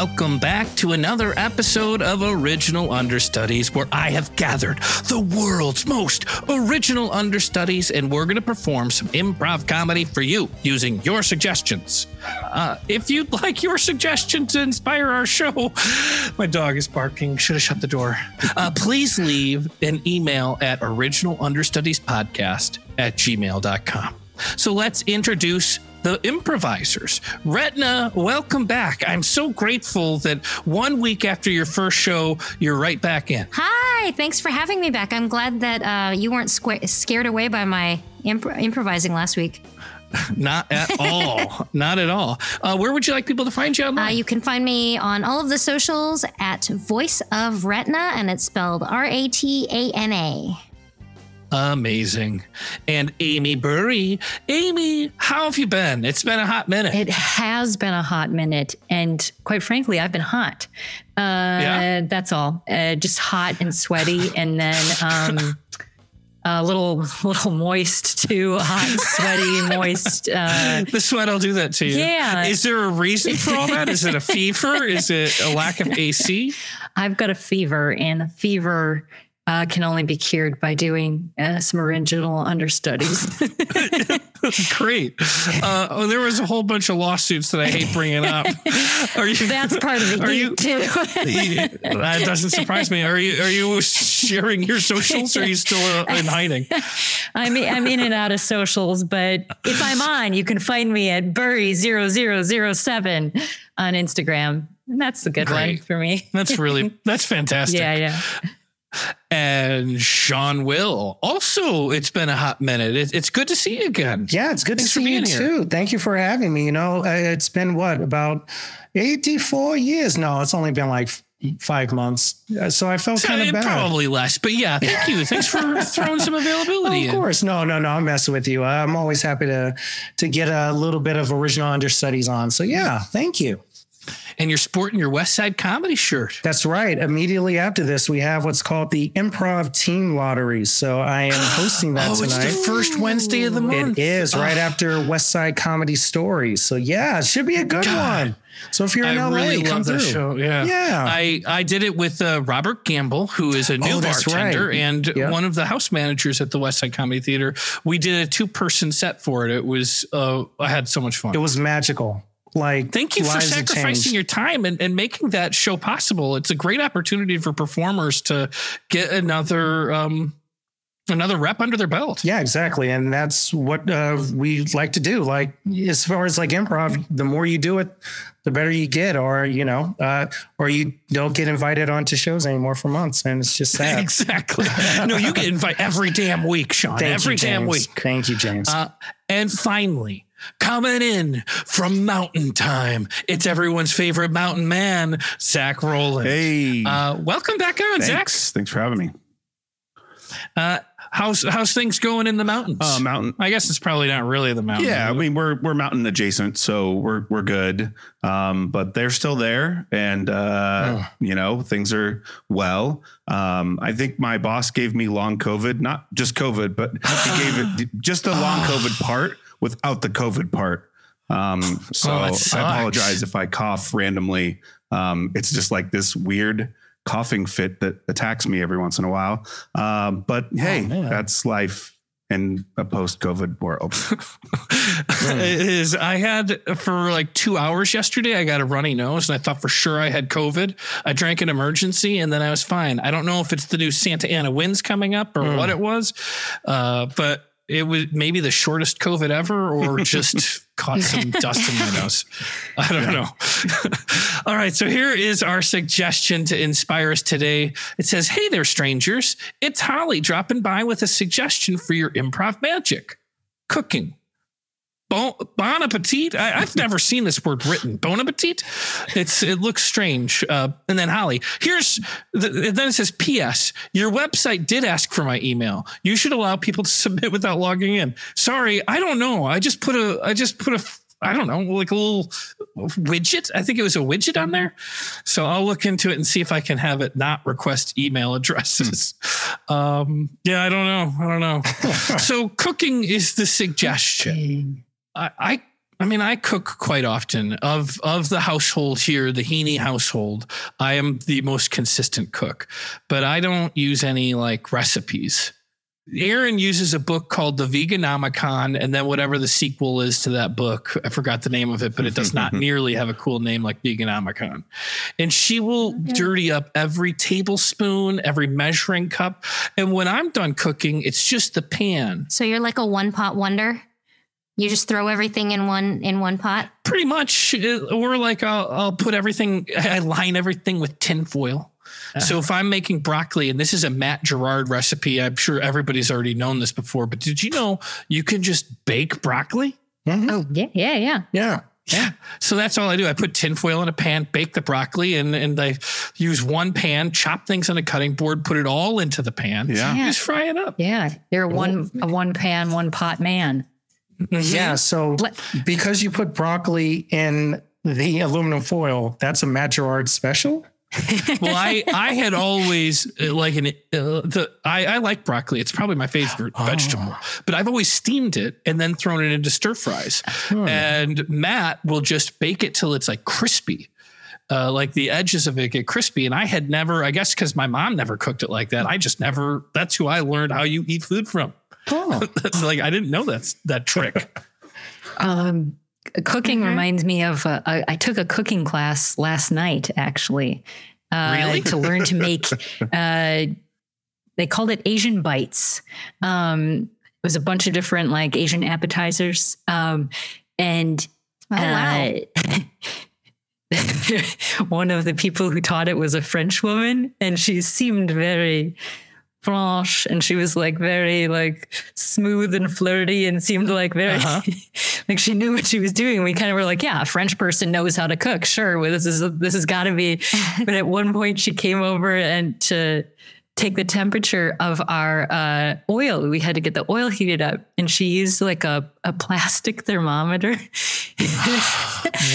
welcome back to another episode of Original Understudies, where I have gathered the world's most original understudies, and we're going to perform some improv comedy for you using your suggestions. Uh, if you'd like your suggestion to inspire our show, my dog is barking. Should have shut the door. Uh, please leave an email at originalunderstudiespodcast at gmail.com. So let's introduce the improvisers. Ratana, welcome back. I'm so grateful that one week after your first show, you're right back in. Hi, thanks for having me back. I'm glad that uh, you weren't squ- scared away by my imp- improvising last week. Not at all. Not at all. Uh, where would you like people to find you online? Uh, you can find me on all of the socials at Voice of Ratana, and it's spelled R A T A N A. Amazing. And Amy Bury. Amy, how have you been? It's been a hot minute. It has been a hot minute, and quite frankly, I've been hot. Uh, Yeah? That's all. Uh, just hot and sweaty, and then um, a little, little moist too. Hot, sweaty, moist. Uh, the sweat will do that to you. Yeah. Is there a reason for all that? Is it a fever? Is it a lack of AC? I've got a fever, and a fever uh, can only be cured by doing uh, some original understudies. Great. Uh, oh, there was a whole bunch of lawsuits that I hate bringing up. Are you? That's part of the Are you- too. that doesn't surprise me. Are you? Are you sharing your socials? Or are you still uh, in hiding? I'm I'm in and out of socials, but if I'm on, you can find me at Bury0007 on Instagram. And that's the good Great. one for me. That's really that's fantastic. Yeah, yeah. And Sean Will. Also, it's been a hot minute. It, it's good to see you again. Yeah, it's good Thanks to see you here. too. Thank you for having me. You know, it's been what about 84 years? No, it's only been like five months. Uh, So I felt So, kind of bad. Probably less, but yeah, thank you. Thanks for throwing some availability Of in. course, no, no, no. I'm messing with you. I'm always happy to to get a little bit of original understudies on. So yeah, thank you. And you're sporting your West Side Comedy shirt. That's right. Immediately after this, we have what's called the Improv Team Lottery. So I am hosting that Oh, it's tonight. the first Wednesday of the month. It is right after West Side Comedy Stories. So yeah, it should be a good God. one. So if you're in I LA, really come love through. that show. Yeah. Yeah. I, I did it with uh, Robert Gamble, who is a new Oh, bartender right. and Yeah. one of the house managers at the West Side Comedy Theater. We did a two person set for it. It was, uh, I had so much fun. It was magical. Like Thank you for sacrificing your time and, and making that show possible. It's a great opportunity for performers to get another um, another rep under their belt. Yeah, exactly, and that's what uh, we like to do. Like as far as like improv, the more you do it, the better you get, or you know, uh, or you don't get invited onto shows anymore for months, and it's just sad. Exactly. no, you get invited every damn week, Sean. Thank every you, damn James. week. Thank you, James. Uh, and finally, coming in from Mountain Time, it's everyone's favorite mountain man, Zak Roland. Hey, Uh, welcome back on, Zach. thanks. Thanks for having me. Uh, how's how's things going in the mountains? Uh, mountain. I guess it's probably not really the mountain. Yeah, I mean we're we're mountain adjacent, so we're we're good. Um, but they're still there, and uh, you know things are well. Um, I think my boss gave me long COVID, not just COVID, but he gave it just the long COVID part without the COVID part. Um, so Oh, I apologize if I cough randomly. Um, it's just like this weird coughing fit that attacks me every once in a while. Um, but hey, man. that's life in a post-COVID world. it is. I had for like two hours yesterday. I got a runny nose, and I thought for sure I had COVID. I drank an emergency, and then I was fine. I don't know if it's the new Santa Ana winds coming up or what it was, uh, but it was maybe the shortest COVID ever, or just caught some dust in my nose. I don't know. All right, so here is our suggestion to inspire us today. It says, "Hey there, strangers! It's Holly dropping by with a suggestion for your improv magic, cooking." Bon, bon appetit. I, I've never seen this word written. Bon appetit. It's it looks strange. Uh, and then Holly, here's the, then it says P.S. Your website did ask for my email. You should allow people to submit without logging in. Sorry, I don't know. I just put a I just put a I don't know like a little widget. I think it was a widget on there. So I'll look into it and see if I can have it not request email addresses. Um, yeah, I don't know. I don't know. so cooking is the suggestion. I, I I mean, I cook quite often. Of of the household here, the Heaney household, I am the most consistent cook, but I don't use any like recipes. Aaron uses a book called the Veganomicon, and then whatever the sequel is to that book, I forgot the name of it, but it does not nearly have a cool name like Veganomicon. And she will dirty up every tablespoon, every measuring cup. And when I'm done cooking, it's just the pan. So you're like a one pot wonder. You just throw everything in one in one pot. Pretty much, uh, or like I'll, I'll put everything, I line everything with tin foil. So if I'm making broccoli, and this is a Matt Gerard recipe, I'm sure everybody's already known this before, but did you know you can just bake broccoli? Oh yeah, yeah, yeah. Yeah. Yeah. So that's all I do. I put tinfoil in a pan, bake the broccoli, and, and I use one pan, chop things on a cutting board, put it all into the pan. Yeah. Just fry it up. Yeah, you're a one a one pan, one pot man. Yeah. So because you put broccoli in the aluminum foil, that's a Matt Gerard special. Well, I I had always uh, like an uh, the I, I like broccoli. It's probably my favorite vegetable. But I've always steamed it and then thrown it into stir fries. And Matt will just bake it till it's like crispy. Uh, like the edges of it get crispy. And I had never, I guess, because my mom never cooked it like that. I just never. That's who I learned how you eat food from. Oh. That's like I didn't know that's that trick. Um, cooking reminds me of uh, I, I took a cooking class last night actually. Uh, Really? to learn to make. Uh, they called it Asian bites. Um, it was a bunch of different like Asian appetizers, um, and Oh wow. uh, one of the people who taught it was a French woman, and she seemed very franche, and she was like very like smooth and flirty, and seemed like very like she knew what she was doing. We kind of were like, yeah, a French person knows how to cook. Sure, well, this is this has got to be. but at one point, she came over and to take the temperature of our uh, oil. We had to get the oil heated up, and she used like a, a plastic thermometer.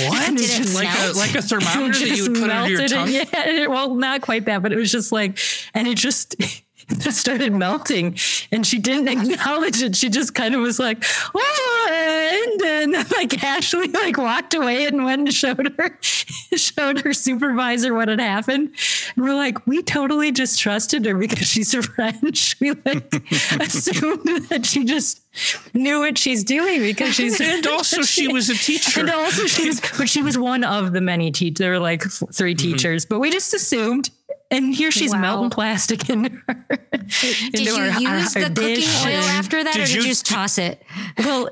What? Did it like a like a thermometer that you would put under your melted tongue? It. Yeah, it- well, not quite that, but it was just like, and it just. Just started melting and she didn't acknowledge it. She just kind of was like, oh, and then like Ashley like walked away and went and showed her, showed her supervisor what had happened. And we're like, we totally just trusted her because she's a French. We like assumed that she just knew what she's doing because she's And also, she was a teacher. and also she was, but she was one of the many teachers. There were like 3 Mm-hmm. teachers, but we just assumed. And here she's Wow. melting plastic into her. Did you use the cooking oil after that, Did or did you- you just toss it? Well,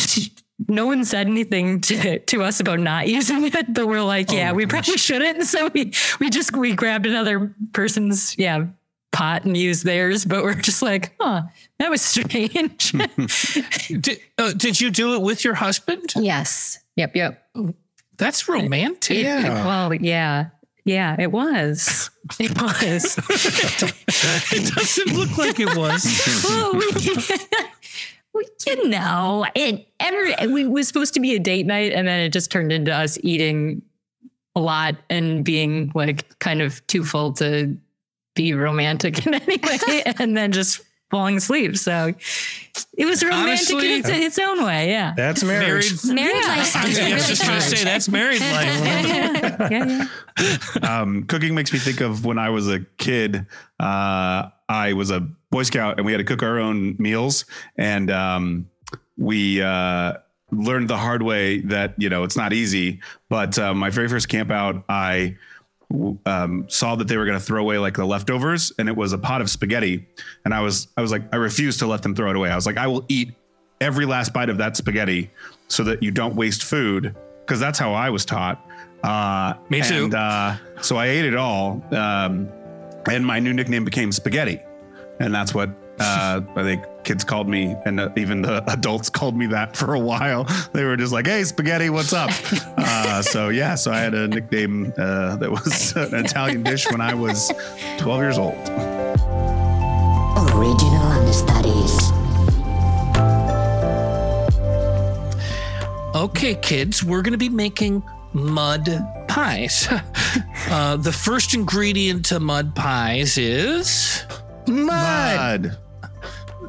no one said anything to, to us about not using it, but we're like, Oh yeah, we probably shouldn't. So we we just we grabbed another person's yeah pot and used theirs, but we're just like, huh, that was strange. Did, uh, did you do it with your husband? yes. Yep. Yep. That's romantic. Yeah. Well, yeah. Yeah, it was. It was. It doesn't look like it was. well, we, we, you know, it every we it was supposed to be a date night, and then it just turned into us eating a lot and being like kind of too full to be romantic in any way, and then just falling asleep. So it was romantic Honestly- in its, its own way. Yeah. That's marriage. Married. Married life sounds I really was just going to say that's married life. yeah, yeah, yeah. um, cooking makes me think of when I was a kid. Uh, I was a Boy Scout, and we had to cook our own meals, and um, we uh, learned the hard way that you know it's not easy. But uh, my very first camp out, I um, saw that they were going to throw away like the leftovers, and it was a pot of spaghetti. And I was, I was like, I refused to let them throw it away. I was like, I will eat every last bite of that spaghetti so that you don't waste food, because that's how I was taught. Uh, Me too. And uh, so I ate it all, um, and my new nickname became Spaghetti, and that's what. Uh, I think kids called me, and uh, even the adults called me that for a while. They were just like, "Hey, spaghetti, what's up?" uh, so yeah, so I had a nickname uh, that was an Italian dish when I was 12 years old. Original Understudies. Okay, kids, we're going to be making mud pies. uh, the first ingredient to mud pies is Mud. Mud.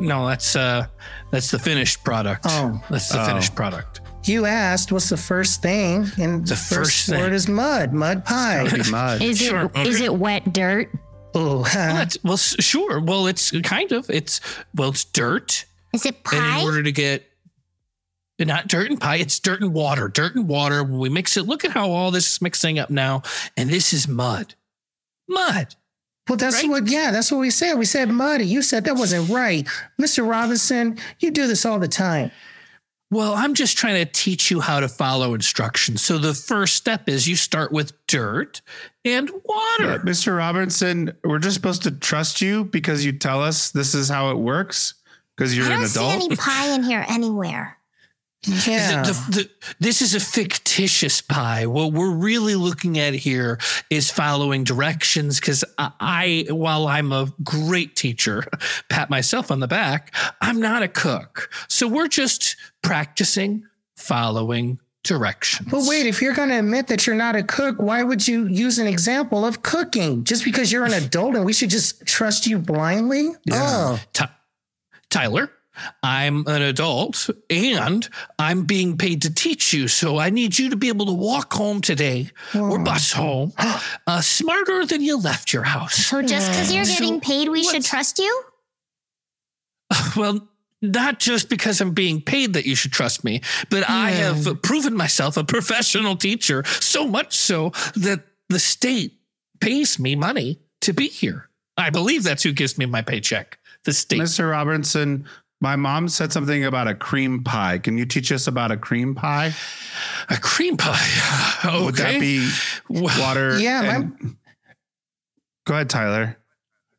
No, that's uh, that's the finished product. Oh. that's the Oh. finished product. you asked what's the first thing, and the first first thing. word is mud, mud pie. Be mud. Is Sure, it is okay. it wet dirt? oh, What? Well, s- sure. Well, it's kind of. It's well, it's dirt. Is it And pie? in order to get not dirt and pie, it's dirt and water. Dirt and water. When we mix it, look at how all this is mixing up now. And this is mud. Mud. Well, that's Right? what. Yeah, that's what we said. We said muddy. You said that wasn't right, Mr. Robinson. You do this all the time. Well, I'm just trying to teach you how to follow instructions. So the first step is you start with dirt and water. Mr. Robinson, we're just supposed to trust you because you tell us this is how it works because you're an adult. I an don't see adult. any pie in here anywhere. Yeah. The- the- the- this is a fictitious pie. What we're really looking at here is following directions because I, I, while I'm a great teacher, pat myself on the back, I'm not a cook. So we're just practicing following directions. But wait, if you're going to admit that you're not a cook, why would you use an example of cooking? Just because you're an adult and we should just trust you blindly? Oh, Ty- Tyler, I'm an adult and I'm being paid to teach you. So I need you to be able to walk home today or bus home uh, smarter than you left your house. So just because you're So getting paid, we should trust you? Well, not just because I'm being paid that you should trust me, but I have proven myself a professional teacher, so much so that the state pays me money to be here. I believe that's who gives me my paycheck. The state. Mr. Robinson, my mom said something about a cream pie. Can you teach us about a cream pie? A cream pie. Okay. Would that be Well, water? Yeah, and- Go ahead, Tyler.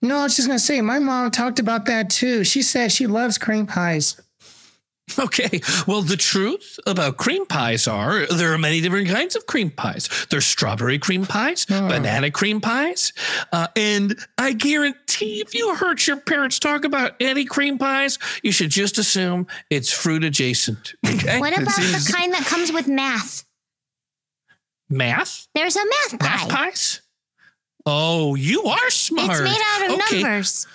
no, I was just going to say, my mom talked about that too. She said she loves cream pies. Okay. Well, the truth about cream pies are there are many different kinds of cream pies. There's strawberry cream pies, banana cream pies, uh, and I guarantee if you heard your parents talk about any cream pies, you should just assume it's fruit adjacent. Okay. What about seems- the kind that comes with math? math? There's a math pie. Math pies? Oh, you are smart. It's made out of Okay. numbers.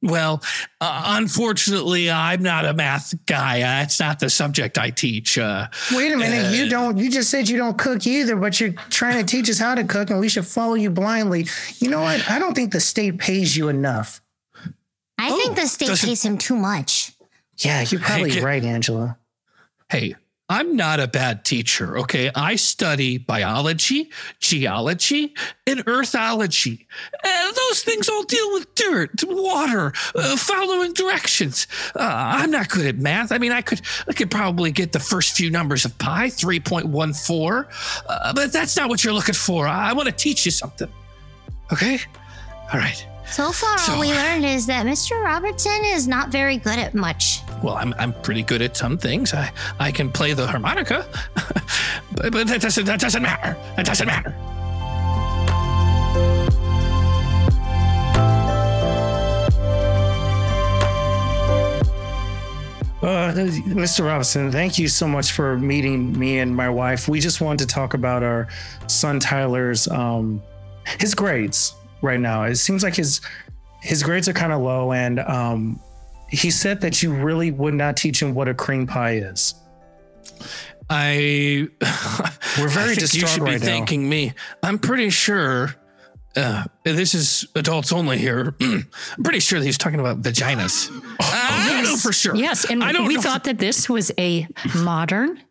Well, uh, unfortunately, I'm not a math guy. Uh, it's not the subject I teach. Uh, Wait a minute, you don't, you just said you don't cook either, but you're trying to teach us how to cook and we should follow you blindly. You know what? I don't think the state pays you enough. I think the state doesn't- pays him too much. Yeah, you're probably Hey, right, Angela. hey, I'm not a bad teacher, okay? I study biology, geology, and earthology. And those things all deal with dirt, water, uh, following directions. Uh, I'm not good at math. I mean, I could I could probably get the first few numbers of pi, 3.14, uh, but that's not what you're looking for. I, I want to teach you something. Okay? All right. So far, So- all we learned is that Mr. Robertson is not very good at much. Well, I'm, I'm pretty good at some things. I, I can play the harmonica, but, but that doesn't that doesn't matter. That doesn't matter. Uh, Mr. Robinson, thank you so much for meeting me and my wife. We just wanted to talk about our son Tyler's um, his grades right now. It seems like his his grades are kind of low, and um, he said that you really would not teach him what a cream pie is. I We're very I think you should be right now. thanking me. I'm pretty sure. Uh, this is adults only here. I'm pretty sure that he's talking about vaginas. I don't know for sure. Yes, and I don't we know thought that this was a modern,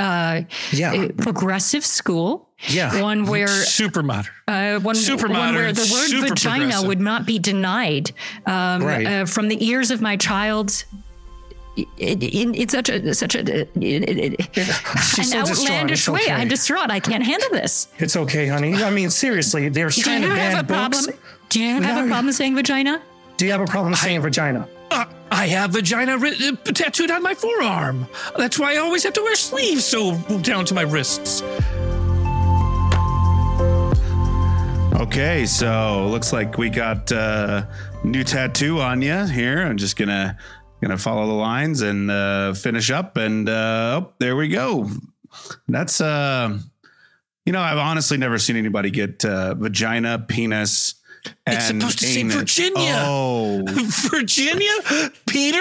uh, Yeah, a progressive school. yeah. One where super modern. uh, one, Super one where the word vagina would not be denied um, Right. uh, from the ears of my child. In, in, in such a such a it, it, it, an outlandish It's way. okay. I'm distraught. I can't handle this. It's okay, honey. I mean, seriously, they're Do trying to you have ban a problem? Do you have a problem saying vagina? Do you have a problem saying vagina? Uh, I have vagina writ- uh, tattooed on my forearm. That's why I always have to wear sleeves so down to my wrists. Okay, so looks like we got uh, new tattoo on you here. I'm just gonna gonna follow the lines and uh, finish up, and uh, oh, there we go. That's uh, you know, I've honestly never seen anybody get uh, vagina, penis, It's supposed to say. Virginia. Oh, Virginia, Peter,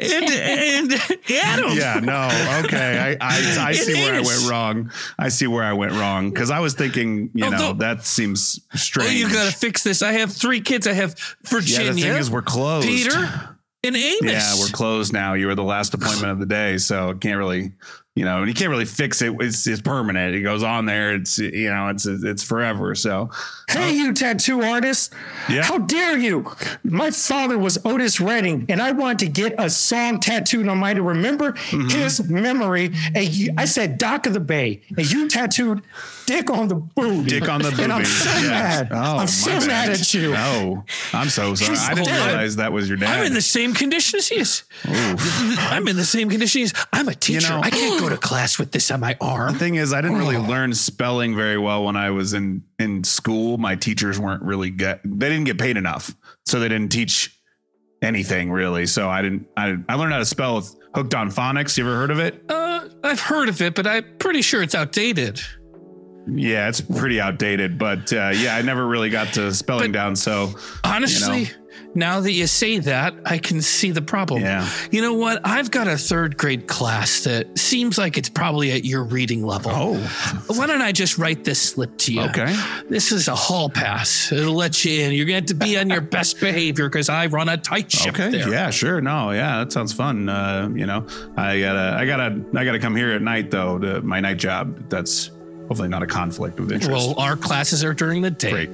and, and Adam. yeah, no, okay. I I, I see where I went wrong. I see where I went wrong because I was thinking, you Oh, know, the- that seems strange. Oh, you got to fix this. I have three kids. I have Virginia. yeah, the thing is, we're closed. Peter, and Amos. Yeah, we're closed now. You were the last appointment of the day, so can't really, you know, and you can't really fix it. It's, it's permanent. It goes on there. It's you know, it's it's forever. So Hey, you tattoo artist. Yeah. How dare you? My father was Otis Redding, and I wanted to get a song tattooed on my to remember Mm-hmm. his memory. And you, I said, Dock of the Bay, and you tattooed Dick on the booby. dick on the booby. And I'm so Yeah. mad. Oh, I'm so bad. mad at you. No, I'm so sorry. I didn't Hold realize that was your dad. I'm in the same condition as he is. I'm in the same condition as I'm a teacher. know- I can't go to class with this on my arm. The thing is, I didn't really Oh. learn spelling very well when I was in in school. My teachers weren't really get they didn't get paid enough, so they didn't teach anything really. So I didn't. I I learned how to spell with hooked on phonics. You ever heard of it? Uh, I've heard of it, but I'm pretty sure it's outdated. Yeah, it's pretty outdated, but uh, yeah, I never really got to spelling But- down. So Honestly, You now that you say that, I can see the problem. Yeah. You know what? I've got a third grade class that seems like it's probably at your reading level. oh, Why don't I just write this slip to you? okay. This is a hall pass. It'll let you in. You're going to have to be on your best behavior because I run a tight ship Okay. there. Yeah, sure. No, yeah, that sounds fun. Uh, you know, I gotta, I gotta, I gotta come here at night though. To my night job. That's hopefully not a conflict of interest. Well, our classes are during the day. Great.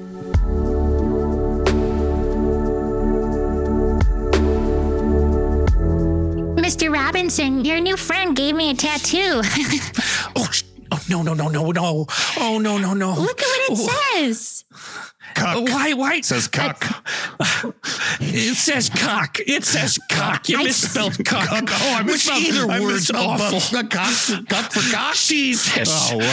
Mr. Robinson, your new friend gave me a tattoo. Oh, sh- oh, no, no, no, no, no. Oh, no, no, no. Look at what it Oh, says. Cuck. Why? Why? says cuck. It says cock. It says cock. You I- misspelled cock. Oh, I Which misspelled- either I word's misspelled awful. Cock, cock for cock. Jesus. Oh wow!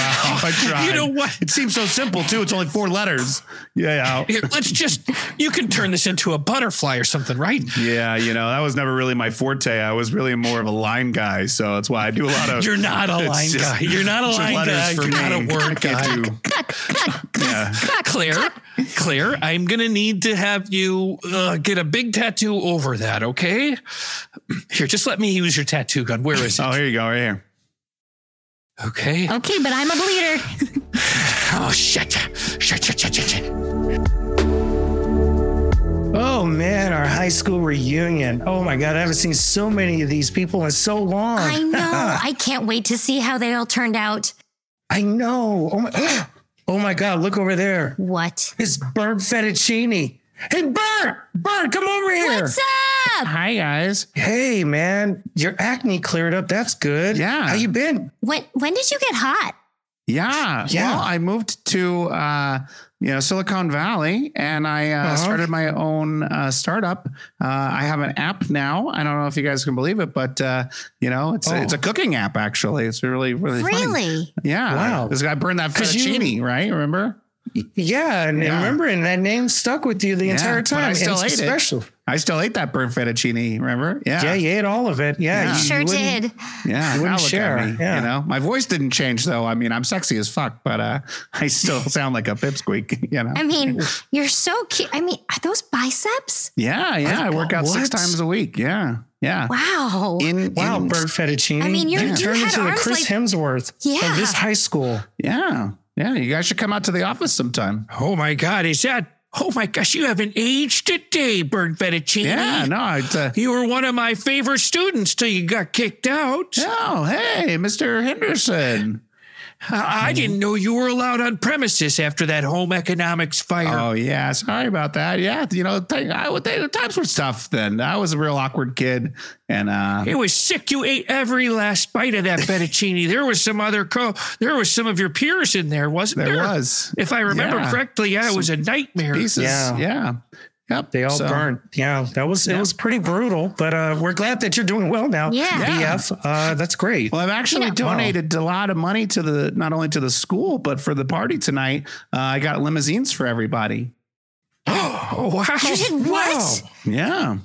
I tried. You know what? It seems so simple too. It's only four letters. Yeah, Here, let's just. You can turn this into a butterfly or something, right? yeah. You know that was never really my forte. I was really more of a line guy, so that's why I do a lot of. You're not a line just- guy. You're not a line guy. You're not a. I word guy. do- Yeah. Claire, Claire, I'm gonna need to have you uh, get a big tattoo over that, okay? Here, just let me use your tattoo gun. Where is it? Oh, here you go, right here. Okay. Okay, but I'm a bleeder. Oh shit! Shit! Shit! Shit! Shit! shit. Oh man, our high school reunion. Oh my God, I haven't seen so many of these people in so long. I know. I can't wait to see how they all turned out. I know. Oh my, oh my God, look over there. What? It's Bert Fettuccine. Hey, Bert! Bert, come over here. What's up? Hi guys. Hey, man, your acne cleared up. That's good. Yeah. How you been? When when did you get hot? Yeah. Yeah. Well, I moved to uh, you know Silicon Valley, and I uh, Uh-huh. started my own uh, startup. Uh, I have an app now. I don't know if you guys can believe it, but uh, you know, it's Oh. it's a cooking app. Actually, it's really really fun. Really? Yeah. Wow. This guy burned that 'Cause you- fettuccine, right? Remember? Yeah, and Yeah. remember, and that name stuck with you the Yeah, entire but I time. still and it's ate it. special. I still ate that burnt fettuccine. Remember? Yeah. Yeah, you ate all of it. Yeah, Yeah. you Sure wouldn't- did. Yeah, You wouldn't share, me, yeah. You know, my voice didn't change though. I mean, I'm sexy as fuck, but uh, I still sound like a pipsqueak. You know. I mean, you're so cute. I mean, are those biceps? yeah, yeah. I work out six times a week. Yeah, yeah. Wow. In Wow, in- Bert Fettuccine. I mean, you're- you you turned had into the Chris like- Hemsworth Yeah. of this high school. Yeah, yeah. You guys should come out to the office sometime. Oh my God! Is that? Oh my gosh! You haven't aged a day, Bird Fettuccine. Yeah, no. It's, uh, You were one of my favorite students till you got kicked out. oh, hey, Mr. Henderson. I I didn't know you were allowed on premises after that home economics fire. Oh yeah, sorry about that. Yeah, you know, th- I would the times were tough then. I was a real awkward kid, and uh, It was sick. You ate every last bite of that fettuccine. There was some other co. There was some of your peers in there, wasn't there? there was If I remember Yeah. correctly, yeah, it was a nightmare. pieces. Yeah. Yeah, yep. They all So- burnt. Yeah, that was it was pretty brutal, but uh, we're glad that you're doing well now. Yeah. BF. Uh, that's great. Well, I've actually Yeah. donated a lot of money to the not only to the school but for the party tonight. Uh, I got limousines for everybody. Oh wow! You did what? Yeah.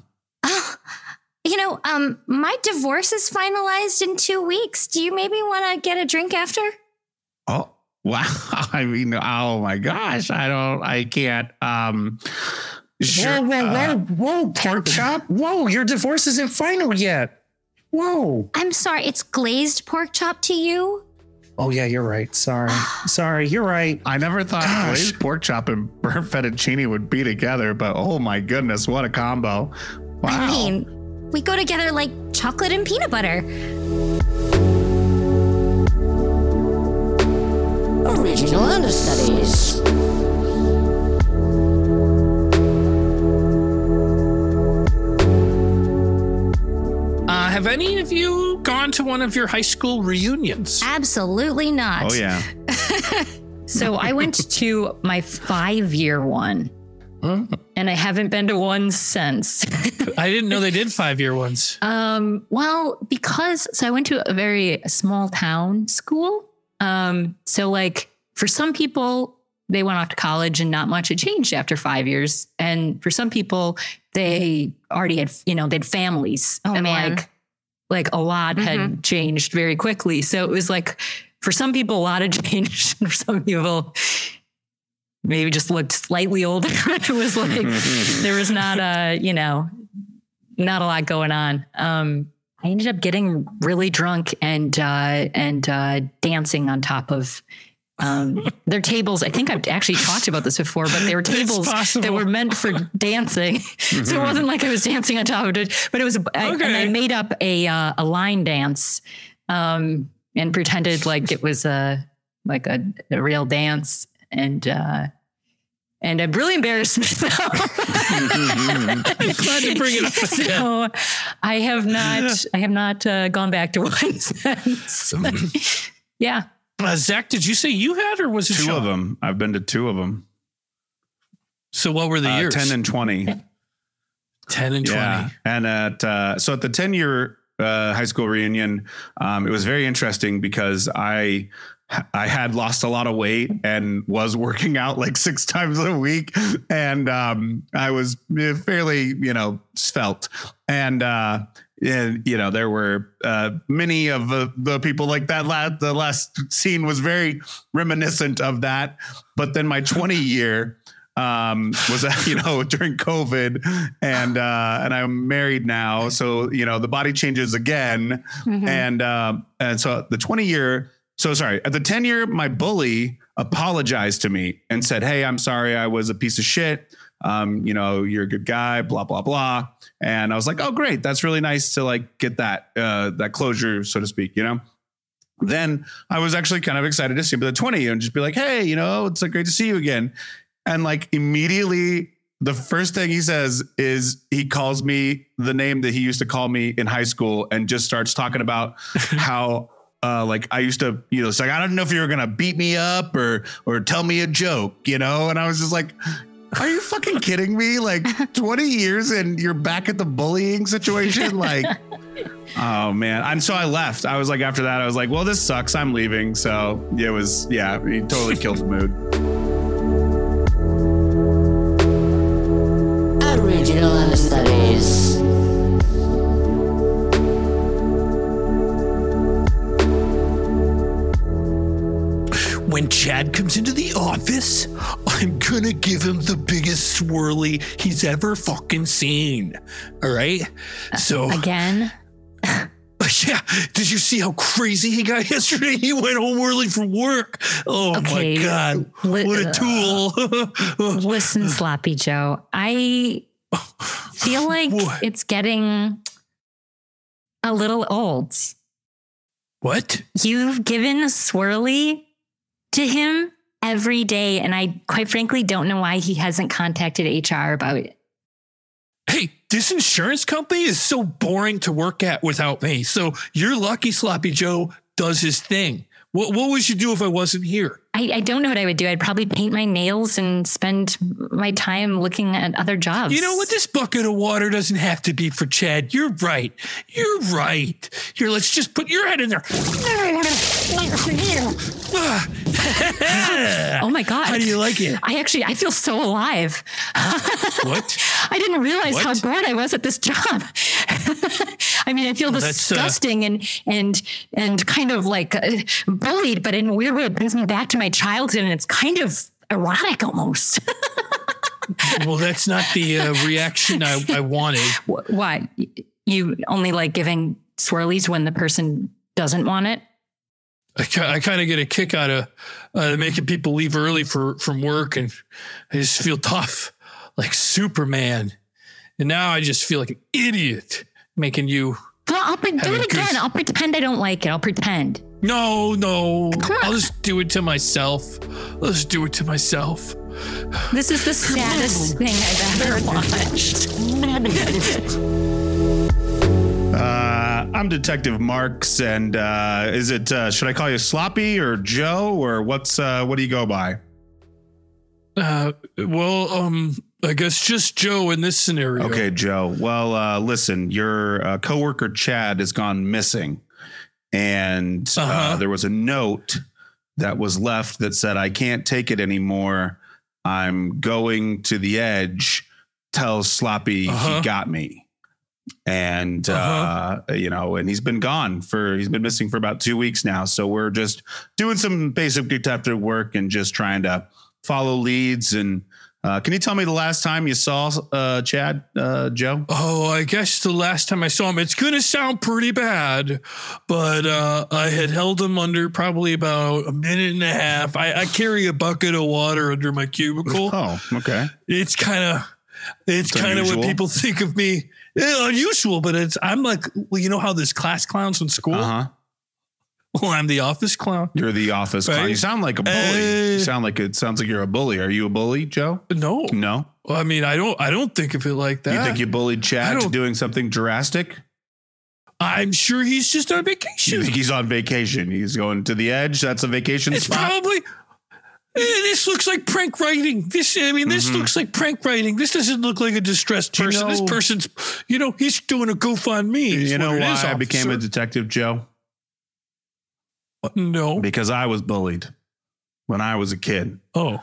You know, um, my divorce is finalized in two weeks. Do you maybe want to get a drink after? Oh, Wow. I mean, oh my gosh. I don't, I can't. Um, sure. Whoa, whoa, uh, whoa, whoa, pork chop. Whoa, your divorce isn't final yet. Whoa. I'm sorry, it's glazed pork chop to you? Oh yeah, you're right. Sorry. Sorry, you're right. I never thought Gosh. glazed pork chop and burnt fettuccine would be together, but oh my goodness, what a combo. Wow. I mean, we go together like chocolate and peanut butter. Original understudies. Have any of you gone to one of your high school reunions? Absolutely not. oh yeah. So I went to my five year one, and I haven't been to one since. I didn't know they did five year ones. Um, well, because so I went to a very small town school. Um, so like for some people, they went off to college and not much had changed after five years. And for some people, they already had, you know, they had families. Oh, and man. like like a lot had changed very quickly. So it was like for some people, a lot had changed. And for some people, maybe just looked slightly older. it was like there was not a, you know, not a lot going on. Um, I ended up getting really drunk and uh, and uh, dancing on top of um, their tables. I think I've actually talked about this before, but they were tables that were meant for dancing. so it wasn't like I was dancing on top of it, but it was. I, And I made up a uh, a line dance um, and pretended like it was a like a, a real dance and. Uh, and it really embarrassed me. though. Glad you bring it up. so I have not, I have not uh, gone back to one since. yeah, Uh, Zak, did you say you had, or was it Two Sean? of them. I've been to two of them. So what were the Uh, years? 10 and 20. 10 and 20. Yeah. And at uh, so at the 10 year uh, high school reunion, um, it was very interesting because I I had lost a lot of weight and was working out like six times a week, and um, I was fairly you know svelte, and uh, and you know there were uh, many of the, the people like that. Last, the last scene was very reminiscent of that, but then my 20 year um was you know during covid and uh and i'm married now. So you know the body changes again. And um and so the 20 year so sorry at the 10 year my bully apologized to me and said hey i'm sorry i was a piece of shit. Um you know you're a good guy blah blah blah and i was like oh great. That's really nice to like get that uh that closure so to speak you know? Then I was actually kind of excited to see him at the 20 and just be like, hey, you know, it's like great to see you again. And like immediately, the first thing he says is he calls me the name that he used to call me in high school and just starts talking about how uh like I used to, you know, it's like I don't know if you were gonna beat me up or or tell me a joke, you know, and I was just like, are you fucking kidding me? Like 20 years and you're back at the bullying situation? Like, oh man. And so I left. I was like, after that, I was like, well, this sucks. I'm leaving. So it was, yeah, he totally killed the mood. him the biggest swirly he's ever fucking seen. All right. Uh, so again. yeah, did you see how crazy he got yesterday? He went home early from work. Oh Okay. my god, what a uh, tool! Listen, Sloppy Joe, I feel like What? it's getting a little old. what? You've given a Swirly to him every day, and I quite frankly don't know why he hasn't contacted HR about it. Hey, this insurance company is so boring to work at without me. So you're lucky Sloppy Joe does his thing. What, what would you do if I wasn't here? I, I don't know what I would do. I'd probably paint my nails and spend my time looking at other jobs. You know what? This bucket of water doesn't have to be for Chad. You're right. You're right. Here, let's just put your head in there. Oh my god! How do you like it? I actually I feel so alive. What? I didn't realize What? how bad I was at this job. I mean, I feel that's, uh, disgusting and and and kind of like uh, bullied, but in a weird way, it brings me back to my childhood, and it's kind of erotic almost. well, that's not the uh, reaction I, I wanted. Wh- Why you only like giving swirlies when the person doesn't want it? I, I kind of get a kick out of uh, making people leave early for from work, and I just feel tough, like Superman. And now I just feel like an idiot making you. Well, I'll pre- do it again. goose- I'll pretend I don't like it. I'll pretend. No, no. Come on. I'll just do it to myself. I'll just do it to myself. This is the saddest thing I've ever watched. Uh, I'm Detective Marks, and uh, is it? Uh, should I call you Sloppy or Joe, or what's? Uh, what do you go by? Uh, well, um, I guess just Joe in this scenario. Okay, Joe. Well, uh, listen, your uh, coworker Chad has gone missing, and uh Uh-huh. there was a note that was left that said, "I can't take it anymore. I'm going to the edge. Tell Sloppy Uh-huh. he got me." And uh, you know, and he's been gone for he's been missing for about two weeks now. So we're just doing some basic detective work and just trying to follow leads. And uh, can you tell me the last time you saw uh, Chad, uh, Joe? Oh, I guess the last time I saw him, it's gonna sound pretty bad, but uh, I had held him under probably about a minute and a half. I, I carry a bucket of water under my cubicle. Oh, okay. It's kind of, it's, kind of what people think of me. Eh, unusual, but it's I'm like, well, you know how there's class clowns in school. Uh huh. Well, I'm the office clown. You're the office clown. You sound like a bully. you sound like it sounds like you're a bully. Are you a bully, Joe? No, No. I mean, I don't, I don't think of it like that. You think you bullied Chad to doing something drastic? I'm sure he's just on vacation. You think he's on vacation? He's going to the edge. That's a vacation It's spot. probably. Eh, This looks like prank writing. This, I mean, this looks like prank writing. This doesn't look like a distressed Mm-hmm. you person. this person's, you know, he's doing a goof on me. you know why I became a detective, Joe? No. Because I was bullied when I was a kid. Oh,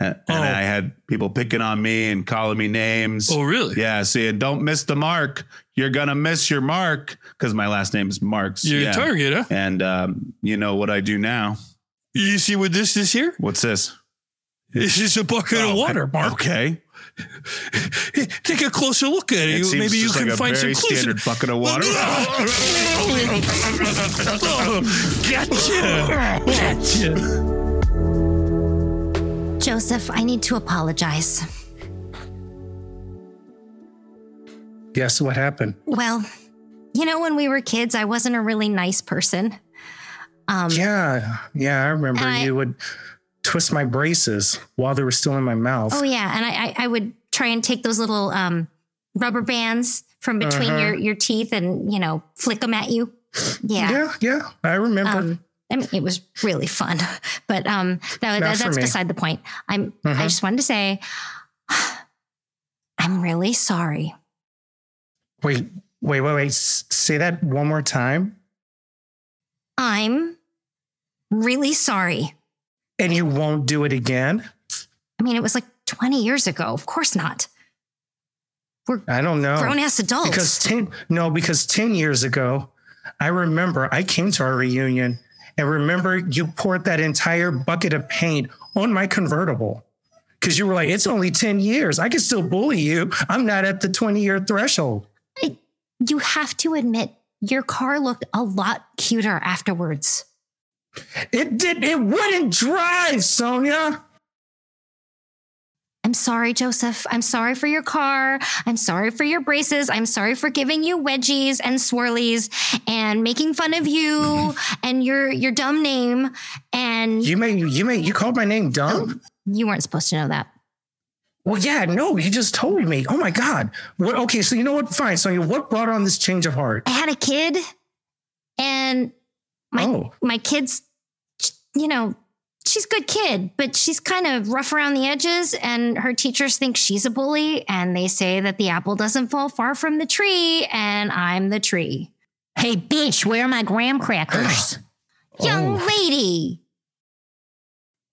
And, Oh. I had people picking on me and calling me names. oh, really? Yeah, saying, don't miss the mark. You're going to miss your mark because my last name is Marks. You're yeah. a target, huh? And um, you know what I do now? You see what this is here? What's this? This is a bucket of Oh, water, Mark. Okay. Take a closer look at it. It seems Maybe you just can like a find some very clues. standard bucket of water. gotcha. Gotcha. Joseph, I need to apologize. Yes, what happened? Well, you know, when we were kids, I wasn't a really nice person. Um, Yeah, yeah, I remember And I- you would twist my braces while they were still in my mouth. Oh yeah, and I, I I would try and take those little um rubber bands from between Uh-huh. your your teeth and you know flick them at you. Yeah. yeah, yeah, I remember. Um, I mean, it was really fun, but um, that, that- that's me. beside the point. I'm. I Mhm. just wanted to say, I'm really sorry. wait, wait, wait, wait. S- say that one more time. I'm really sorry. And you won't do it again? I mean, it was like 20 years ago. Of course not. We're I don't know. grown ass adults. Because 10, no, because 10 years ago, I remember I came to our reunion and remember you poured that entire bucket of paint on my convertible. Because you were like, it's only 10 years. I can still bully you. I'm not at the 20 year threshold. you have to admit, your car looked a lot cuter afterwards. It did, it wouldn't drive, Sonia. I'm sorry, Joseph. I'm sorry for your car. I'm sorry for your braces. I'm sorry for giving you wedgies and swirlies and making fun of you and your your dumb name. And You may, you may, you called my name dumb. Oh, you weren't supposed to know that. Well, yeah, no, you just told me. Oh my God. What, okay, so you know what? Fine, Sonia, what brought on this change of heart? I had a kid, and my Oh. my kid's, you know, she's a good kid, but she's kind of rough around the edges, and her teachers think she's a bully, and they say that the apple doesn't fall far from the tree, and I'm the tree. Hey, bitch, where are my graham crackers? Young Oh. lady.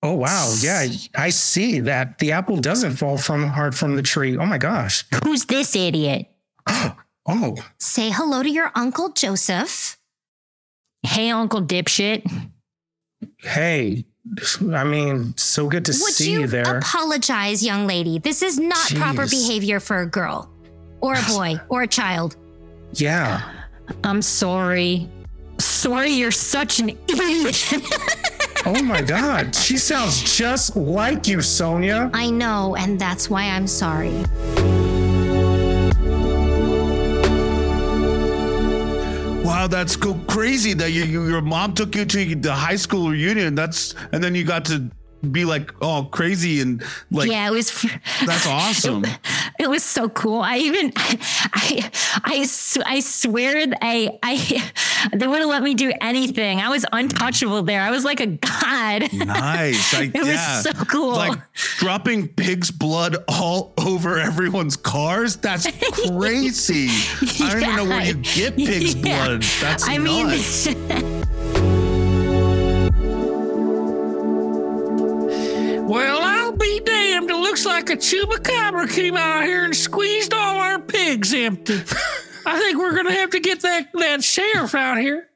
Oh wow, yeah, I see that the apple doesn't fall from hard from the tree. Oh my gosh. Who's this idiot? Oh Oh, Say hello to your Uncle Joseph. Hey, Uncle Dipshit. hey. I mean, so good to Would see you you there. apologize, young lady? This is not proper behavior for a girl or a boy or a child. yeah. I'm sorry. Sorry, you're such an idiot. Oh my God. She sounds just like you, Sonia. I know, and that's why I'm sorry. Wow, that's crazy that you, your mom took you to the high school reunion. That's and then you got to be like all crazy and like yeah, it was. that's awesome. It was so cool. I even, i i, I swear, that I, I, they wouldn't let me do anything. I was untouchable there. I was like a god. Nice. I, It was so cool. Like dropping pig's blood all over everyone's cars. That's crazy. I don't even know where you get pig's Yeah. blood. That's I nuts. mean, Well, I'll be damned. It looks like a chupacabra came out here and squeezed all our pigs empty. I think we're gonna have to get that, that sheriff out here.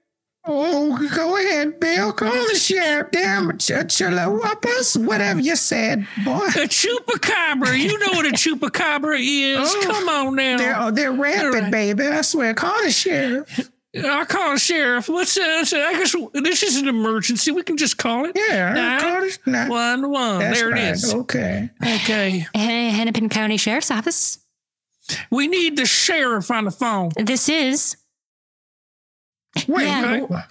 Oh, go ahead, Bill. Call oh, the sheriff. Damn, chalupas, whatever you said, boy. A chupacabra. You know what a chupacabra is. Oh, Come on now. They're, oh, they're rampant, right. baby. I swear. Call the sheriff. I'll call the sheriff. What's uh, so I guess this is an emergency. We can just call it. Yeah, Nine, call the nah, One one. that's there it right. is. Okay. Okay. Hennepin County Sheriff's Office. We need the sheriff on the phone. This is. Wait, Yeah. wait.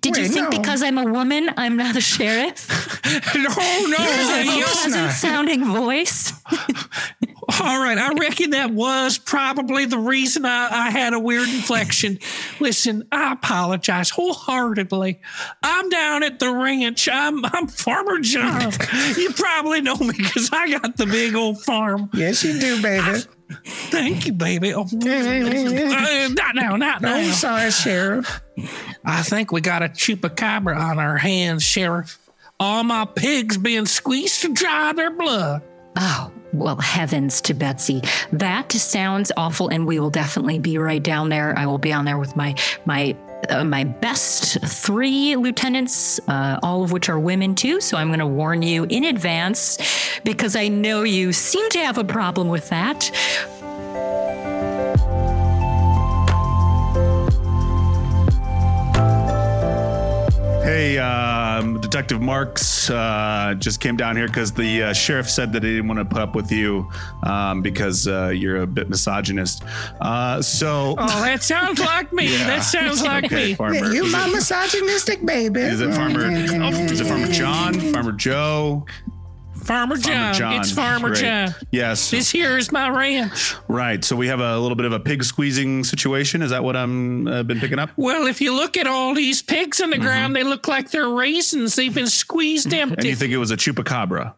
Did you think no. because I'm a woman, I'm not a sheriff? No, no. I have a pleasant sounding voice. All right, I reckon that was probably the reason I, I had a weird inflection. Listen, I apologize wholeheartedly. I'm down at the ranch. I'm I'm Farmer John. You probably know me because I got the big old farm. Yes, you do, baby. Thank you, baby. Oh, uh, not now, not No, I'm now. sorry, sheriff. I think we got a chupacabra on our hands, Sheriff. All my pigs being squeezed to dry their blood. Oh, well, heavens to Betsy. That sounds awful, and we will definitely be right down there. I will be on there with my my uh, my best three lieutenants, uh, all of which are women too. So I'm going to warn you in advance because I know you seem to have a problem with that. Hey, um, Detective Marks uh, just came down here because the uh, sheriff said that he didn't want to put up with you um, because uh, you're a bit misogynist. Uh, so, Oh, that sounds like me. Yeah. That sounds like okay, me. farmer. You is, my misogynistic baby. is it farmer? Is it Farmer John? Farmer Joe? Farmer John. Farmer John. It's Farmer Great. John. Yes. This here is my ranch. right. So we have a little bit of a pig squeezing situation. Is that what I'm uh, been picking up? Well, if you look at all these pigs on the ground, they look like they're raisins. They've been squeezed Mm-hmm. And you think it was a chupacabra?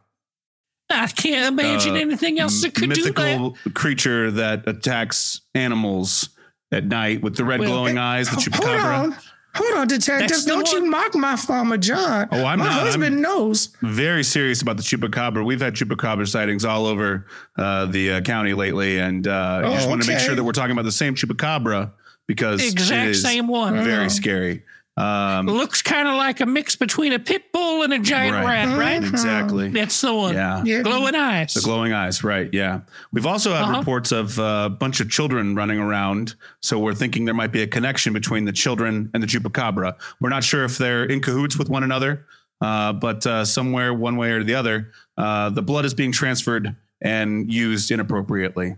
I can't imagine Uh, anything else that could do that. mythical creature that attacks animals at night with the red Well, glowing eyes, the chupacabra. On. Hold on, detective. That's Don't you mock my farmer John. Oh, I'm my not. husband I'm- knows. Very serious about the chupacabra. We've had chupacabra sightings all over uh, the uh, county lately, and uh, I just Oh, want to make sure that we're talking about the same chupacabra because Exact it is same one. Very Oh. scary. Um, Looks kind of like a mix between a pit bull and a giant Right. rat, right? exactly. That's the one. Yeah. Yeah. Glowing eyes. The glowing eyes, right? Yeah. We've also had Uh-huh. reports of uh, a bunch of children running around, so we're thinking there might be a connection between the children and the chupacabra. We're not sure if they're in cahoots with one another, uh, but uh, somewhere, one way or the other, uh, the blood is being transferred and used inappropriately.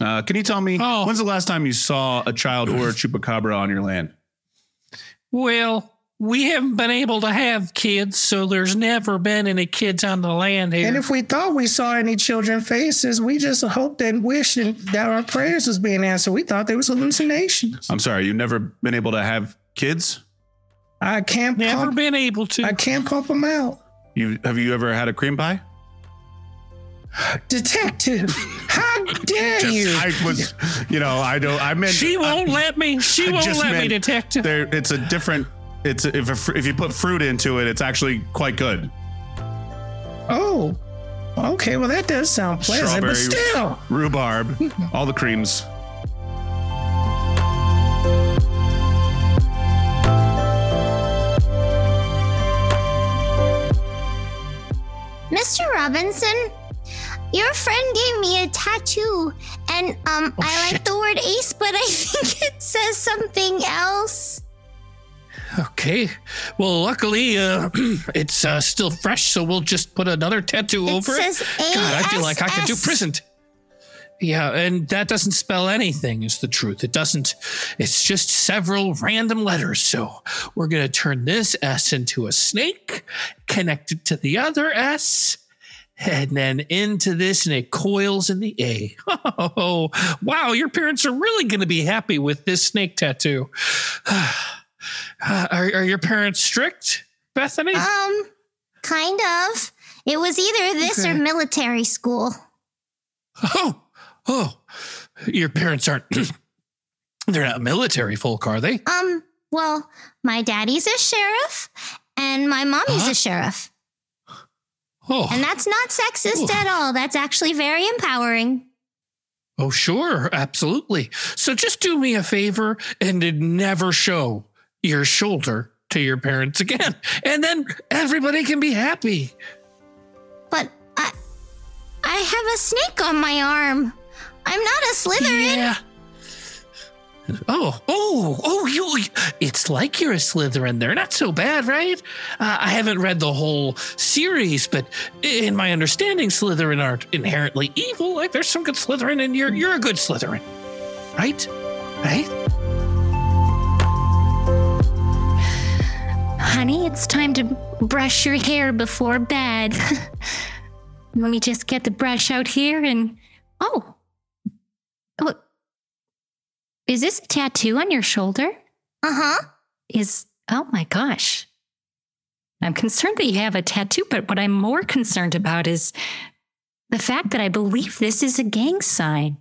Uh, can you tell me Oh. when's the last time you saw a child or a chupacabra on your land? Well, we haven't been able to have kids, so there's never been any kids on the land here. And if we thought we saw any children faces, we just hoped and wished and that our prayers was being answered. We thought there was hallucinations. I'm sorry, you've never been able to have kids. I can't never pump, been able to. I can't pump them out. You have you ever had a cream pie? Detective, how dare just, you? I was, you know, I don't. I meant she won't I, let me. She I won't let me, detective. There, it's a different. It's a, if a if you put fruit into it, it's actually quite good. Oh, okay. Well, that does sound pleasant, but still, rhubarb, all the creams. Mr. Robinson, your friend gave me a tattoo, and um, I like the word ace, but I think it says something else. Okay. Well, luckily, uh, it's uh, still fresh, so we'll just put another tattoo It over says it. God, I feel like I could do prison. Yeah, and that doesn't spell anything, is the truth. It doesn't, it's just several random letters. So we're going to turn this S into a snake, connect it to the other S, and then into this, and it coils in the A. Oh, wow, your parents are really going to be happy with this snake tattoo. Are, are your parents strict, Bethany? Um, kind of. It was either this or military school. Oh, oh, your parents aren't. they're not military folk, are they? Um, well, my daddy's a sheriff, and my mommy's Huh? a sheriff. Oh, And that's not sexist Ooh. at all. That's actually very empowering. oh, sure, absolutely. So just do me a favor and never show your shoulder to your parents again, and then everybody can be happy. But I I have a snake on my arm. I'm not a Slytherin. Yeah. Oh, oh, oh! You, it's like you're a Slytherin. They're not so bad, right? Uh, I haven't read the whole series, but in my understanding, Slytherin aren't inherently evil. Like there's some good Slytherin, and you're you're a good Slytherin, right? Right? Honey, it's time to brush your hair before bed. Let me just get the brush out here and. Oh. oh. Is this a tattoo on your shoulder? Uh huh. Is. Oh my gosh. I'm concerned that you have a tattoo, but what I'm more concerned about is the fact that I believe this is a gang sign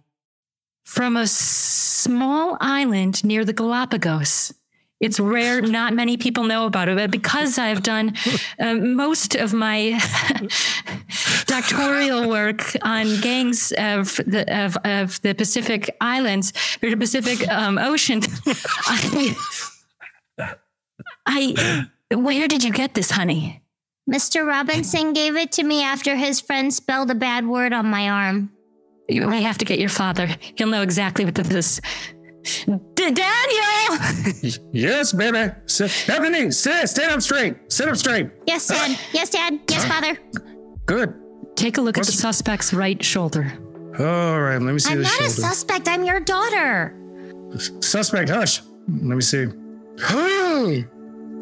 from a small island near the Galapagos. It's rare, not many people know about it, but because I've done uh, most of my doctoral work on gangs of the of, of the Pacific Islands, or the Pacific um, Ocean, I, I, where did you get this, honey? Mr. Robinson gave it to me after his friend spelled a bad word on my arm. You we have to get your father. He'll know exactly what this is. D- Daniel! Yes, baby. Sit, Bethany, sit, stand up straight. Sit up straight. Yes, Dad. Uh, yes, Dad. Yes, Father. Good. Take a look at the What's- suspect's right shoulder. All right, let me see I'm the not a suspect. I'm your daughter. Suspect, hush. Let me see.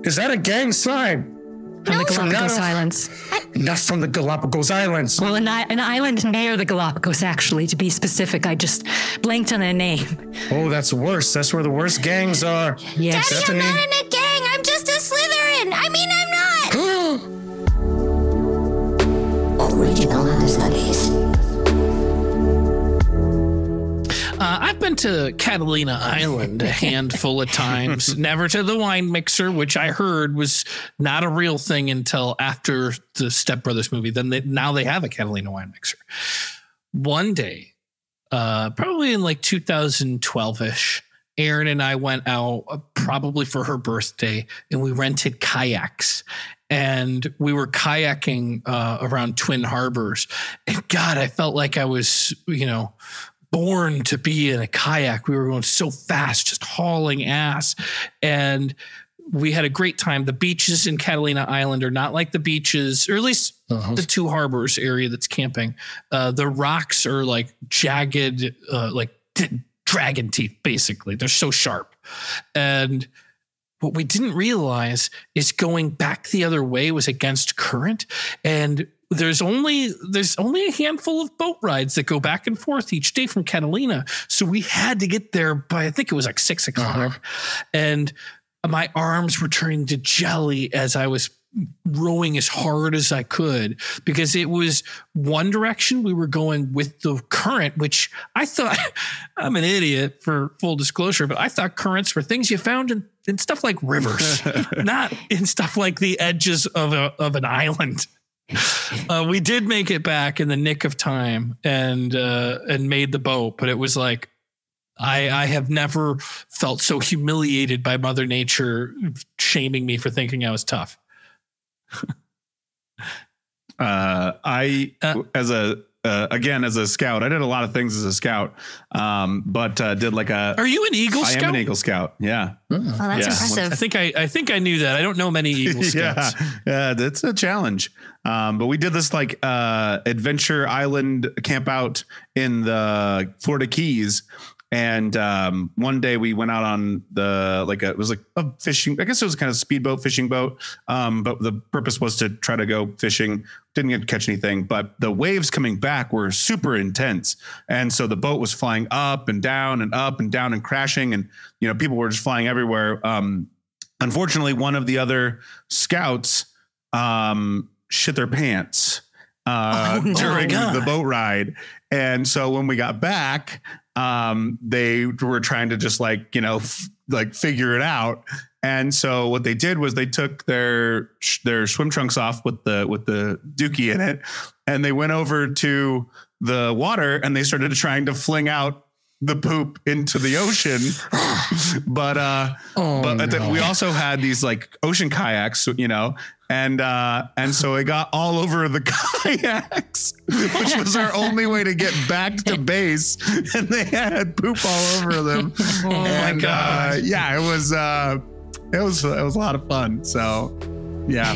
Is that a gang sign? From the No. Galapagos No. Islands. Not from the Galapagos Islands. Well, an, i- an island near the Galapagos, actually, to be specific. I just blanked on the name. Oh, that's worse. That's where the worst gangs are. Yes. Daddy, Stephanie. I'm not in a gang. I'm just a Slytherin. I mean, to Catalina Island a handful of times, never to the wine mixer, which I heard was not a real thing until after the Step Brothers movie. Then they, now they have a Catalina wine mixer. One day, uh, probably in like 2012 ish, Erin and I went out uh, probably for her birthday and we rented kayaks. And we were kayaking uh, around Twin Harbors. And God, I felt like I was, you know, born to be in a kayak. We were going so fast, just hauling ass. And we had a great time. The beaches in Catalina Island are not like the beaches, or at least Uh-huh. the two harbors area that's camping. Uh, the rocks are like jagged, uh, like d- dragon teeth, basically. They're so sharp. And what we didn't realize is going back the other way was against current. And there's only there's only a handful of boat rides that go back and forth each day from Catalina. So we had to get there by I think it was like six uh-huh. o'clock. And my arms were turning to jelly as I was rowing as hard as I could because it was one direction we were going with the current, which I thought I'm an idiot for full disclosure, but I thought currents were things you found in, in stuff like rivers, not in stuff like the edges of a of an island. Uh, we did make it back in the nick of time and uh, and made the boat, but it was like I, I have never felt so humiliated by Mother Nature shaming me for thinking I was tough. Uh, I Uh, as a uh, again as a scout, I did a lot of things as a scout, um, but uh, did like a. Are you an Eagle Scout? I Scout? am an Eagle Scout. Yeah, Oh, that's Yeah. I think I, I think I knew that. I don't know many Eagle Scouts. yeah, yeah. That's a challenge. Um, but we did this like uh, adventure island camp out in the Florida Keys. And um, one day we went out on the like a, it was like a fishing. I guess it was kind of speedboat fishing boat. Um, but the purpose was to try to go fishing. Didn't get to catch anything, but the waves coming back were super intense, and so the boat was flying up and down and up and down and crashing, and you know people were just flying everywhere. Um, unfortunately, one of the other scouts um, shit their pants uh, Oh, during God. the boat ride. And so when we got back, um, they were trying to just like, you know, f- like figure it out. And so what they did was they took their their swim trunks off with the with the dookie in it, and they went over to the water and they started trying to fling out the poop into the ocean. but uh Oh, but no. we also had these like ocean kayaks, you know, and uh and so it got all over the kayaks, which was our only way to get back to base, and they had poop all over them. Oh my and, God. Uh, yeah, it was uh it was it was a lot of fun. So yeah.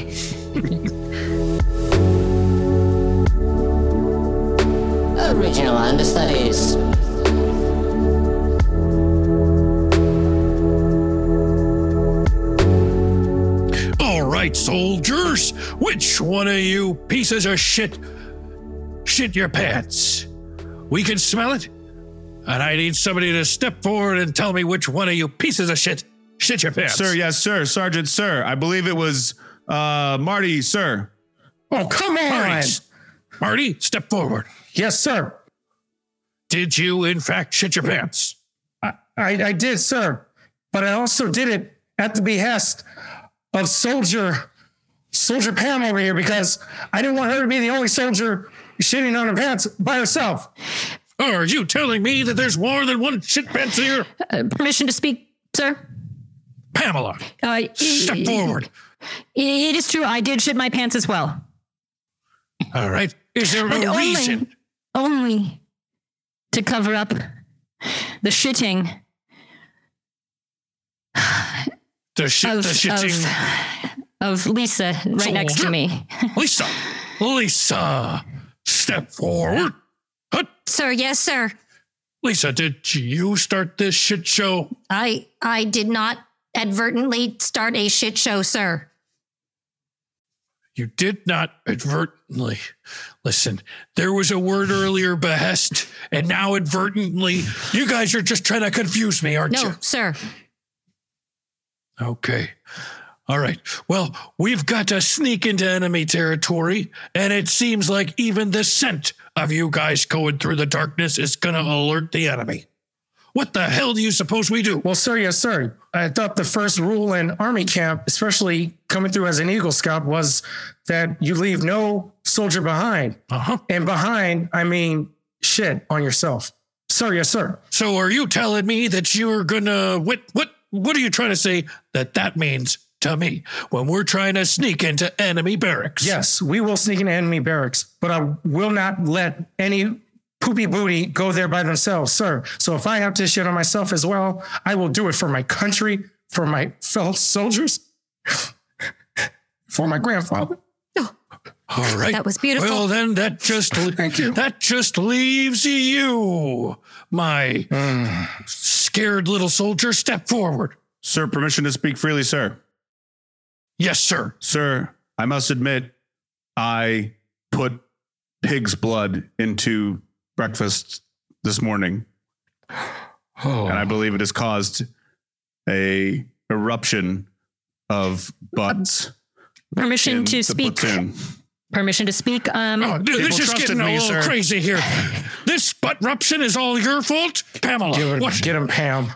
Original understudies. Right, soldiers. Which one of you pieces of shit shit your pants? We can smell it. And I need somebody to step forward and tell me which one of you pieces of shit shit your pants. Sir, yes, sir. Sergeant, sir. I believe it was uh Marty, sir. Oh, come on. Marty, Marty, step forward. Yes, sir. Did you, in fact, shit your pants? I, I did, sir. But I also did it at the behest of Soldier Soldier Pam over here because I didn't want her to be the only soldier shitting on her pants by herself. Are you telling me that there's more than one shit pants here? Uh, permission to speak, sir? Pamela, Uh, step forward. It is true. I did shit my pants as well. All right. Is there And a only, reason? only to cover up the shitting The shit, of, the shitting. of, of Lisa right next to me. Lisa, Lisa, step forward. Hut. Sir, yes, sir. Lisa, did you start this shit show? I I did not advertently start a shit show, sir. You did not advertently. Listen, there was a word earlier, behest, and now advertently. You guys are just trying to confuse me, aren't No, you? sir. Okay. All right. Well, we've got to sneak into enemy territory, and it seems like even the scent of you guys going through the darkness is going to alert the enemy. What the hell do you suppose we do? Well, sir, yes, sir. I thought the first rule in Army camp, especially coming through as an Eagle Scout, was that you leave no soldier behind. Uh huh. And behind, I mean shit on yourself. Sir, yes, sir. So are you telling me that you're gonna what what what are you trying to say that that means to me when we're trying to sneak into enemy barracks? Yes, we will sneak into enemy barracks, but I will not let any poopy booty go there by themselves, sir. So if I have to shit on myself as well, I will do it for my country, for my fellow soldiers, for my grandfather. Oh, All right. That was beautiful. Well, then that just Thank you. that just leaves you, my mm. Scared little soldier. Step forward. Sir, permission to speak freely, sir. Yes, sir. Sir, I must admit, I put pig's blood into breakfast this morning, Oh, and I believe it has caused a eruption of butts Permission to speak. platoon. Permission to speak. Um, Oh, dude, this is trusted getting a me, little sir. crazy here. this butt ruption is all your fault, Pamela. Get, What? get him, Pam.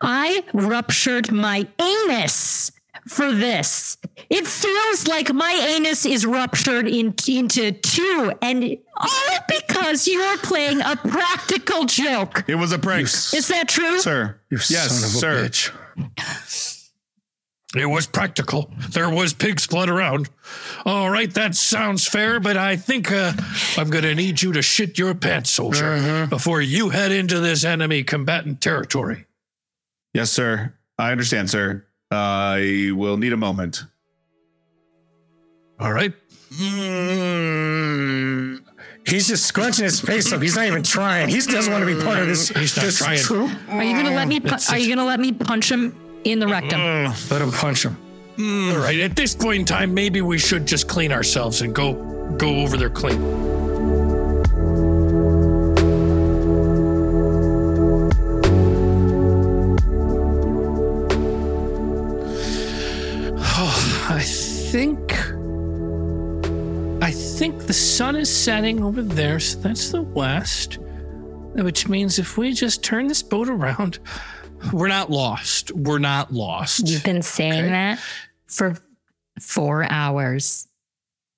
I ruptured my anus for this. It feels like my anus is ruptured in, into two, and all because you're playing a practical joke. It was a prank, Is that true? sir. You yes, son of a sir. bitch. It was practical. There was pig's blood around. All right, that sounds fair, but I think uh, I'm going to need you to shit your pants, soldier, before you head into this enemy combatant territory. Yes, sir. I understand, sir. I will need a moment. All right. Mm. He's just scrunching his face up. He's not even trying. He doesn't want to be part of this. He's not this trying. troop. Are you gonna let me? Pu- are you gonna let me punch him in the rectum? Mm, Let him punch him. Mm. All right. At this point in time, maybe we should just clean ourselves and go go over there clean. Oh, I think I think the sun is setting over there, so that's the west. Which means if we just turn this boat around, we're not lost. We're not lost. You've been saying Okay. that for four hours.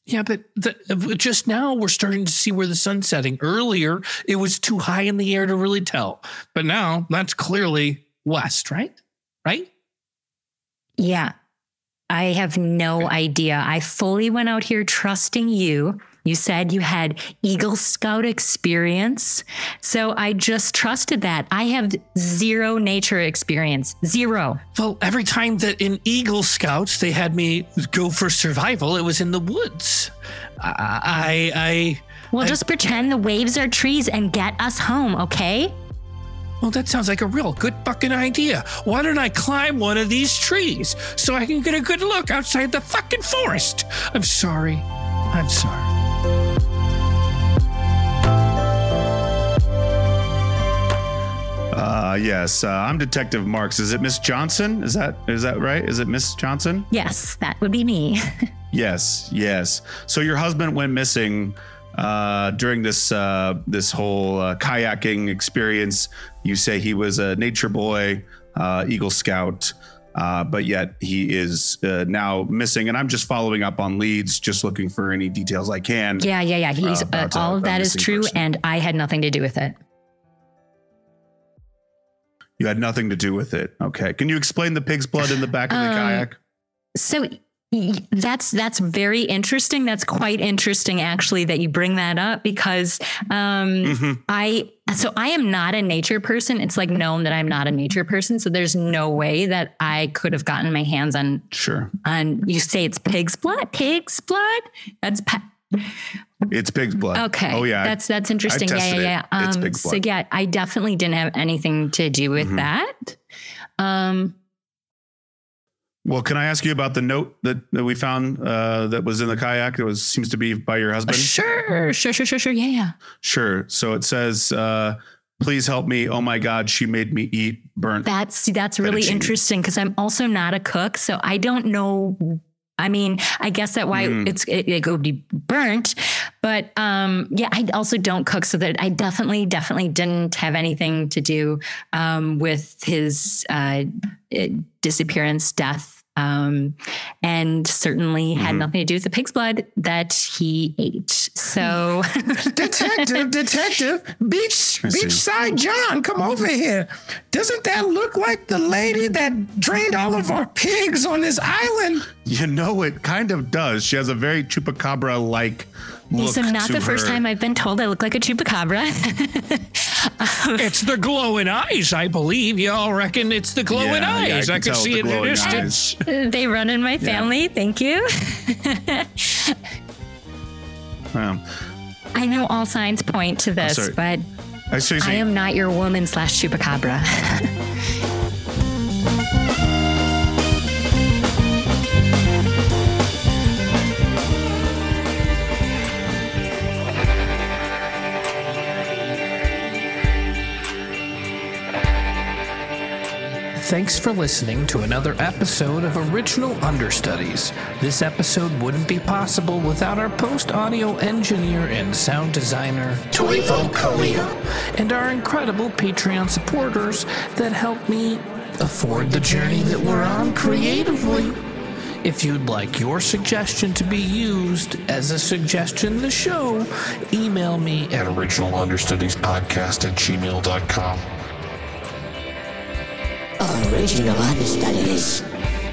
Yeah, but the, just now we're starting to see where the sun's setting. Earlier, it was too high in the air to really tell. But now that's clearly west, right? Right? Yeah. I have no idea. I fully went out here trusting you. You said you had Eagle Scout experience. So I just trusted that. I have zero nature experience. Zero. Well, every time that in Eagle Scouts they had me go for survival, it was in the woods. I, I, Well, just pretend the waves are trees and get us home, okay? well, that sounds like a real good fucking idea. Why don't I climb one of these trees so I can get a good look outside the fucking forest? I'm sorry. I'm sorry. Uh, yes, uh, I'm Detective Marks. Is it Miss Johnson? Is that is that right? Is it Miss Johnson? Yes, that would be me. Yes, yes. So your husband went missing uh, during this uh, this whole uh, kayaking experience. You say he was a nature boy, uh, Eagle Scout, uh, but yet he is uh, now missing. And I'm just following up on leads, just looking for any details I can. yeah, yeah, yeah. He's all of that is true, person. and I had nothing to do with it. You had nothing to do with it. Okay. Can you explain the pig's blood in the back of the Um, kayak? So that's that's very interesting. That's quite interesting, actually, that you bring that up because um, Mhm. I so I am not a nature person. It's like known that I'm not a nature person. So there's no way that I could have gotten my hands on Sure. on. You say it's pig's blood. Pig's blood. That's It's pig's blood. okay. Oh yeah. that's that's interesting. Yeah, tested yeah, it. yeah. It's Um, pig's so yeah, I definitely didn't have anything to do with Mhm. that. Um, Well, can I ask you about the note that, that we found uh, that was in the kayak? It was seems to be by your husband. sure, sure, sure, sure, sure. Yeah, yeah. Sure. So it says, uh, "Please help me. Oh my God, she made me eat burnt." That's that's really interesting because I'm also not a cook, so I don't know. I mean, I guess that why Mm. it's it, it would be burnt, but um, yeah, I also don't cook, so that I definitely definitely didn't have anything to do um, with his uh, eh, disappearance, death. Um, and certainly had Mhm. nothing to do with the pig's blood that he ate. So detective, detective, beach, beachside John, come over here. Doesn't that look like the lady that drained all of our pigs on this island? You know, it kind of does. She has a very chupacabra like look. so not to the first time I've been told I look like a chupacabra. It's the glowing eyes, I believe. Y'all reckon it's the glowing Yeah, yeah, I eyes. can I, can see the it in the glowing distance. they run in my family. Thank you. Um, I know all signs point to this, but I I am not your woman slash chupacabra. Thanks for listening to another episode of Original Understudies. This episode wouldn't be possible without our post audio engineer and sound designer, Toivo Kallio, and our incredible Patreon supporters that help me afford the journey that we're on creatively. If you'd like your suggestion to be used as a suggestion in the show, email me at originalunderstudiespodcast at gmail.com. Original Understudies.